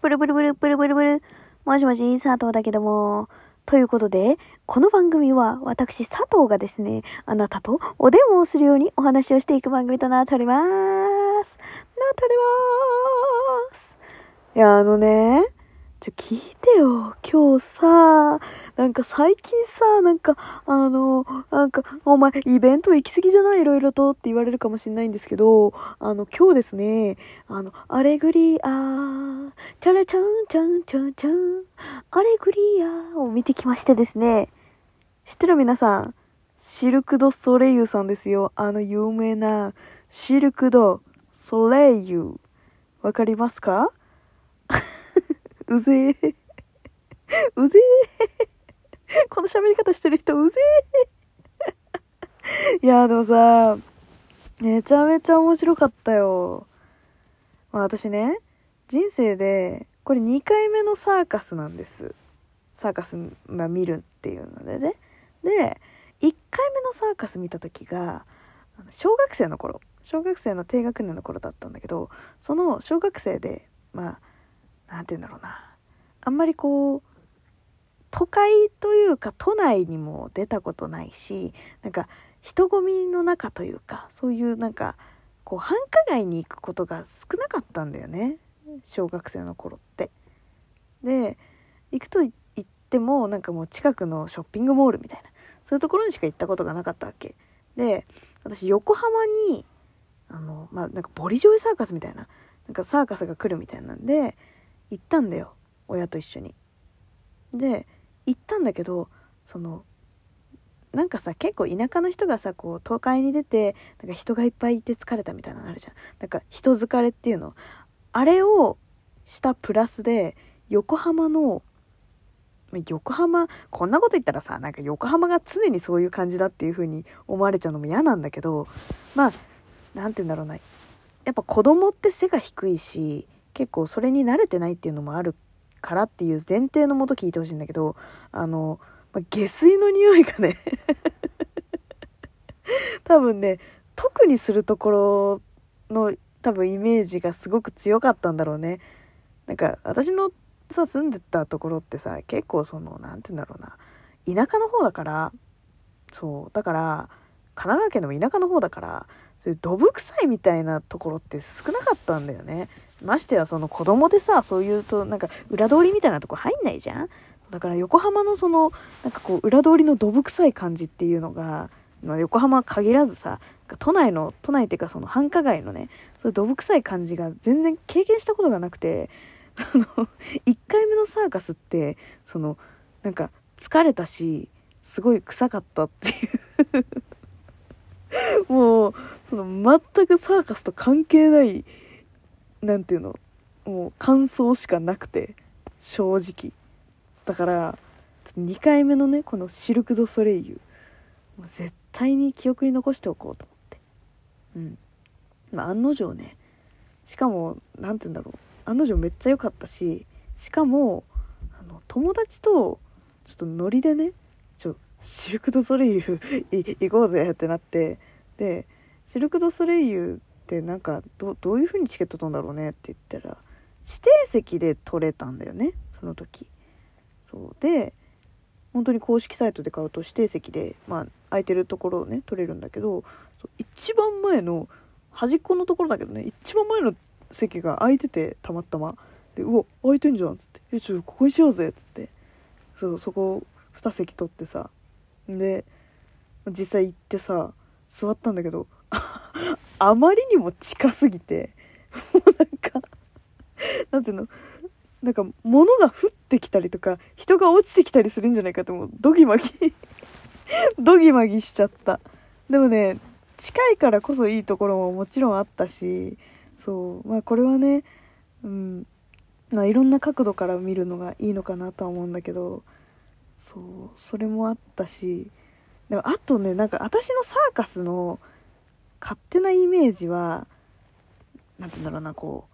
ブルブルブルブルブルブル。もしもし、佐藤だけども。ということで、この番組は私佐藤がですね、あなたとお電話をするようにお話をしていく番組となっております。なっております。いや、あのね、ちょ、聞いてよ。今日さ、なんか最近さ、なんか、あの、なんか、お前、イベント行き過ぎじゃない？いろいろとって言われるかもしれないんですけど、あの、今日ですね、あの、アレグリア、チャラチャンチャンチャンチャン、アレグリアを見てきましてですね、知ってる皆さん、シルク・ド・ソレイユさんですよ。あの有名な、シルク・ド・ソレイユ。わかりますか？うぜえ。うぜえ。この喋り方してる人うぜえ。いや、でもさ、めちゃめちゃ面白かったよ。まあ私ね、人生で、これ2回目のサーカスなんです。サーカス、まあ、見るっていうのでね。で、1回目のサーカス見た時が、小学生の頃、小学生の低学年の頃だったんだけど、その小学生で、まあ、なんて言うんだろうな。あんまりこう、都会というか都内にも出たことないし、なんか人混みの中というか、そういうなんか、こう繁華街に行くことが少なかったんだよね。小学生の頃って。で、行くと言ってもなんかもう近くのショッピングモールみたいな、そういうところにしか行ったことがなかったわけ。で、私横浜に、あの、まあ、なんかボリジョイサーカスみたいな、なんかサーカスが来るみたいなんで、行ったんだよ。親と一緒に。で行ったんだけどそのなんかさ結構田舎の人がさこう都会に出てなんか人がいっぱいいて疲れたみたいなのあるじゃん。なんか人疲れっていうの。あれをしたプラスで横浜の横浜こんなこと言ったらさなんか横浜が常にそういう感じだっていう風に思われちゃうのも嫌なんだけどまあなんて言うんだろうな。やっぱ子供って背が低いし結構それに慣れてないっていうのもあるからっていう前提のもと聞いてほしいんだけどあの、まあ下水の匂いがね。多分ね特にするところの多分イメージがすごく強かったんだろうね。なんか私のさ住んでたところってさ結構その何て言うんだろうな。田舎の方だからそう。だから神奈川県でも田舎の方だからそういうどぶ臭いみたいなところって少なかったんだよね。ましてやその子供でさそういうとなんか裏通りみたいなとこ入んないじゃん。だから横浜のそのなんかこう裏通りのどぶ臭い感じっていうのが、まあ、横浜限らずさ都内の都内っていうかその繁華街のねそういうどぶ臭い感じが全然経験したことがなくてその1回目のサーカスってそのなんか疲れたしすごい臭かったっていう。もうその全くサーカスと関係ないなんていうのもう感想しかなくて正直。だから2回目のねこのシルク・ド・ソレイユもう絶対に記憶に残しておこうと思って。うん。まあ案の定ねしかも何て言うんだろう。案の定めっちゃ良かったししかもあの友達とちょっとノリでねちょシルク・ド・ソレイユ 行こうぜってなってでシルク・ド・ソレイユってなんかどどういう風にチケット取るんだろうねって言ったら指定席で取れたんだよねその時。そうで本当に公式サイトで買うと指定席で、まあ、空いてるところをね取れるんだけど一番前の端っこのところだけどね一番前の席が空いててたまたま。でうわ空いてんじゃんっつって「えちょっとここにしようぜ」っつって。そうそこ2席取ってさ。で実際行ってさ座ったんだけど あまりにも近すぎてもうなんかなんていうの？なんか物が降ってきたりとか人が落ちてきたりするんじゃないかってもう。ドギマギ。ドギマギしちゃった。でもね近いからこそいいところももちろんあったしそう。まあこれはねうん。まあいろんな角度から見るのがいいのかなとは思うんだけどそう。それもあったし。でもあとねなんか私のサーカスの勝手なイメージは何て言うんだろうなこう。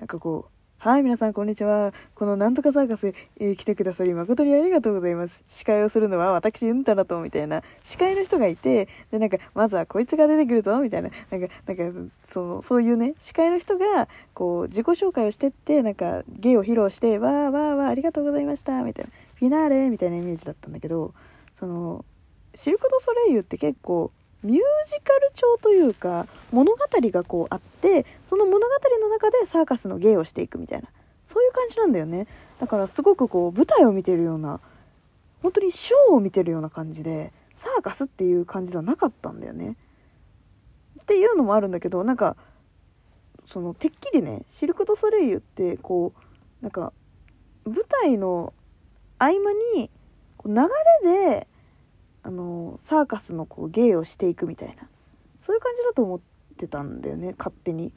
なんかこうはい、皆さん、こんにちは。このなんとかサーカス、えー来てくださり、誠にありがとうございます。司会をするのは私、うんたらと、みたいな、司会の人がいて、で、なんか、まずはこいつが出てくるぞ、みたいな、なんか、なんか、その、そういうね、司会の人が、こう、自己紹介をしてって、なんか、芸を披露して、わーわーわー、ありがとうございました、みたいな、フィナーレ、みたいなイメージだったんだけど、その、シルク・ド・ソレイユって結構、ミュージカル調というか物語がこうあってその物語の中でサーカスの芸をしていくみたいな。そういう感じなんだよね。だからすごくこう舞台を見てるような本当にショーを見てるような感じでサーカスっていう感じではなかったんだよね。っていうのもあるんだけどなんかそのてっきりねシルク・ド・ソレイユってこうなんか舞台の合間にこう流れであのサーカスのこう芸をしていくみたいな。そういう感じだと思ってたんだよね勝手に。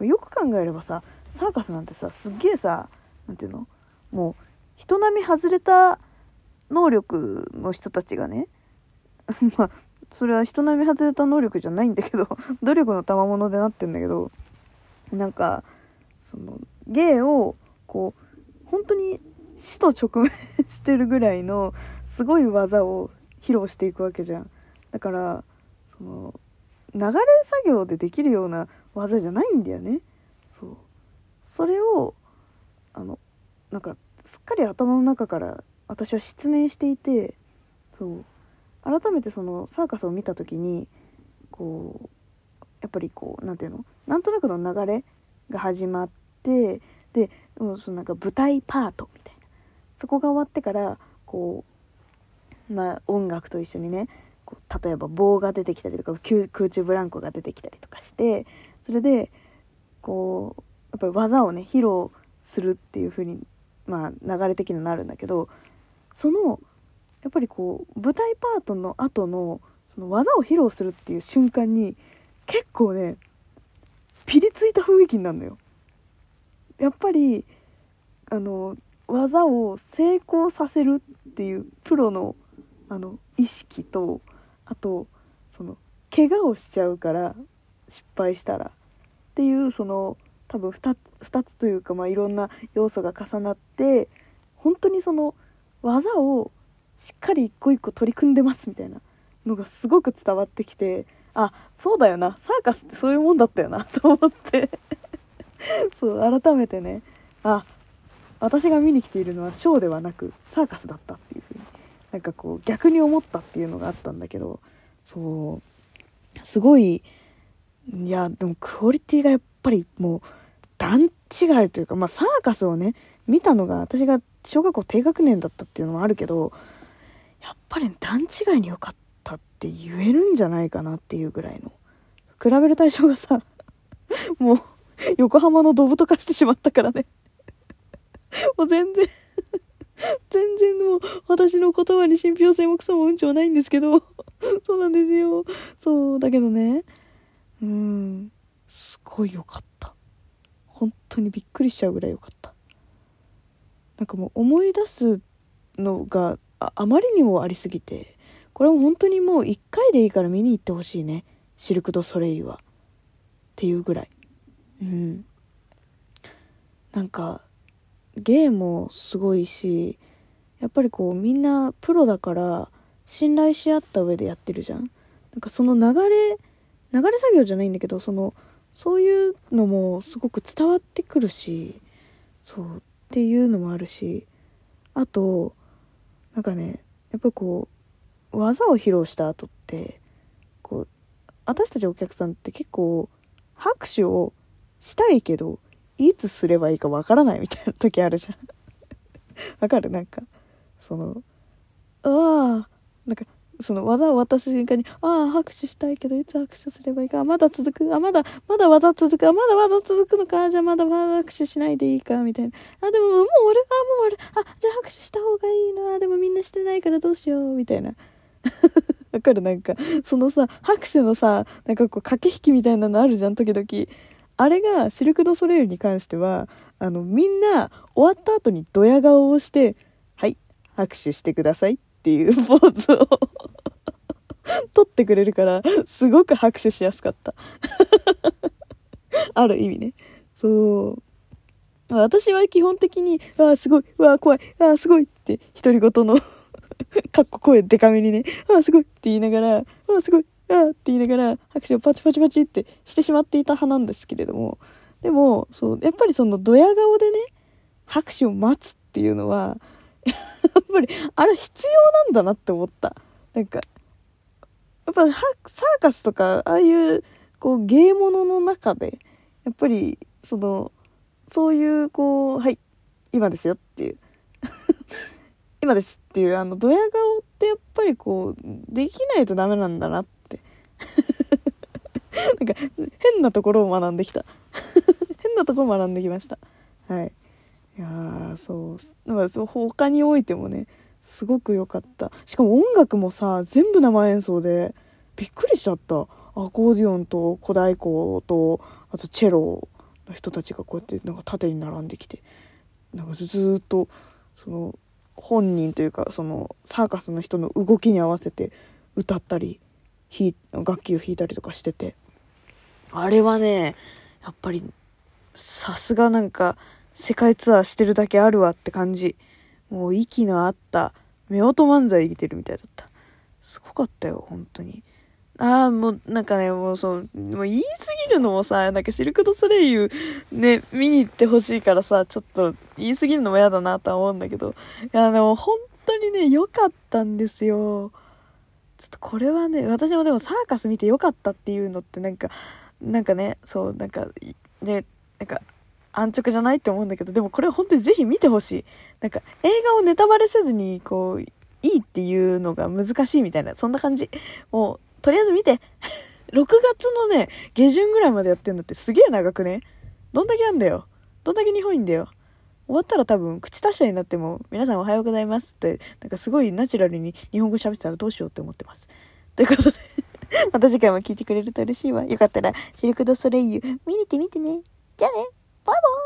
よく考えればさサーカスなんてさすっげえさなんていうの？もう人並み外れた能力の人たちがね まあそれは人並み外れた能力じゃないんだけど 努力の賜物でなってんだけどなんかその芸をこう本当に死と直面してるぐらいのすごい技を披露していくわけじゃん。だからその流れ作業でできるような技じゃないんだよね。そう。それをあのなんかすっかり頭の中から私は失念していてそう。改めてそのサーカスを見た時にこうやっぱりこうなんていうの？なんとなくの流れが始まってでもそのなんか舞台パートみたいな。そこが終わってからこうまあ音楽と一緒にねこう例えば棒が出てきたりとか空中ブランコが出てきたりとかしてそれでこうやっぱり技をね披露するっていう風にまあ流れ的になるんだけどそのやっぱりこう舞台パートの後のその技を披露するっていう瞬間に結構ねピリついた雰囲気になるのよ。やっぱりあの技を成功させるっていうプロのあの意識とあとその怪我をしちゃうから失敗したらっていうその多分 2, つ2つというか、まあ、いろんな要素が重なって本当にその技をしっかり一個一個取り組んでますみたいなのがすごく伝わってきてあそうだよなサーカスってそういうもんだったよな と思って。そう改めてねあ私が見に来ているのはショーではなくサーカスだった。なんかこう逆に思ったっていうのがあったんだけどそうすごいいやでもクオリティがやっぱりもう段違いというかまあサーカスをね見たのが私が小学校低学年だったっていうのもあるけどやっぱり段違いに良かったって言えるんじゃないかなっていうぐらいの比べる対象がさもう横浜のドブと化してしまったからね。もう全然 全然もう私の言葉に信憑性もクソもうんちもないんですけど。そうなんですよ。そうだけどね。うん。すごい良かった。本当にびっくりしちゃうぐらい良かった。なんかもう思い出すのがあまりにもありすぎて。これも本当にもう1回でいいから見に行ってほしいね。シルク・ド・ソレイユは。っていうぐらい。うん。なんか芸もすごいしやっぱりこうみんなプロだから信頼し合った上でやってるじゃん。なんかその流れ流れ作業じゃないんだけどそのそういうのもすごく伝わってくるしそうっていうのもあるしあとなんかねやっぱこう技を披露した後ってこう私たちお客さんって結構拍手をしたいけどいつすればいいかわからないみたいな時あるじゃん。わかる？なんかそのああなんかその技を渡す瞬間にああ拍手したいけどいつ拍手すればいいか？まだ続く？あまだまだ技続く？あまだ技続くのか？じゃあまだまだ拍手しないでいいか？みたいな。あでももう終わる？あもう終わる？あじゃあ拍手した方がいいな。でもみんなしてないからどうしよう？みたいな。わかる？なんかそのさ拍手のさなんかこう駆け引きみたいなのあるじゃん？時々。あれがシルク・ド・ソレイユに関してはあのみんな終わった後にドヤ顔をして「はい拍手してください」っていうポーズを 取ってくれるからすごく拍手しやすかった。ある意味ね。そう。私は基本的に、わあ、すごい、わあ、怖い、わあ、すごいって、独り言のかっこ声デカめにね、わあ、すごいって言いながら、わあ、すごい、あって言いながら、拍手をパチパチパチってしてしまっていた派なんですけれども、でも、そう、やっぱりそのドヤ顔でね、拍手を待つっていうのは、やっぱり、あれ必要なんだなって思った。なんか、やっぱサーカスとか、ああいう、こう、芸物の中で、やっぱり、その、そういう、こう、はい、今ですよっていう。今ですっていう、あの、ドヤ顔ってやっぱりこう、できないとダメなんだなって。なんか、変なところを学んできた。変なところを学んできました。はい。いやー、そう。なんかそう、他においてもね、すごく良かった。しかも音楽もさ、全部生演奏で、びっくりしちゃった。アコーディオンと小太鼓と、あとチェロの人たちがこうやってなんか縦に並んできて、なんかずっと、その、本人というか、その、サーカスの人の動きに合わせて歌ったり、楽器を弾いたりとかしてて。あれはね、やっぱり、さすがなんか、世界ツアーしてるだけあるわって感じ。もう息の合った、夫婦漫才生きてるみたいだった。すごかったよ、本当に。ああ、もう、なんかね、もうそう、もう言い過ぎるのもさ、なんかシルク・ド・ソレイユ、ね、見に行ってほしいからさ、ちょっと言い過ぎるのも嫌だなとは思うんだけど、いや、でも本当にね、良かったんですよ。ちょっとこれはね、私もでもサーカス見て良かったっていうのってなんか、なんかね、そう、なんか、ね、なんか、安直じゃないって思うんだけど、でもこれ本当にぜひ見てほしい。なんか、映画をネタバレせずに、こう、いいっていうのが難しいみたいな、そんな感じ。もう、とりあえず見て。6月のね、下旬ぐらいまでやってんだってすげえ長くね。どんだけあんだよ。どんだけ日本いいんだよ。終わったら多分、口達者になっても、皆さんおはようございますって、なんかすごいナチュラルに日本語喋ってたらどうしようって思ってます。ということで、また次回も聞いてくれると嬉しいわ。よかったら、シルク・ド・ソレイユ、見れてみてね。じゃあね、バイバイ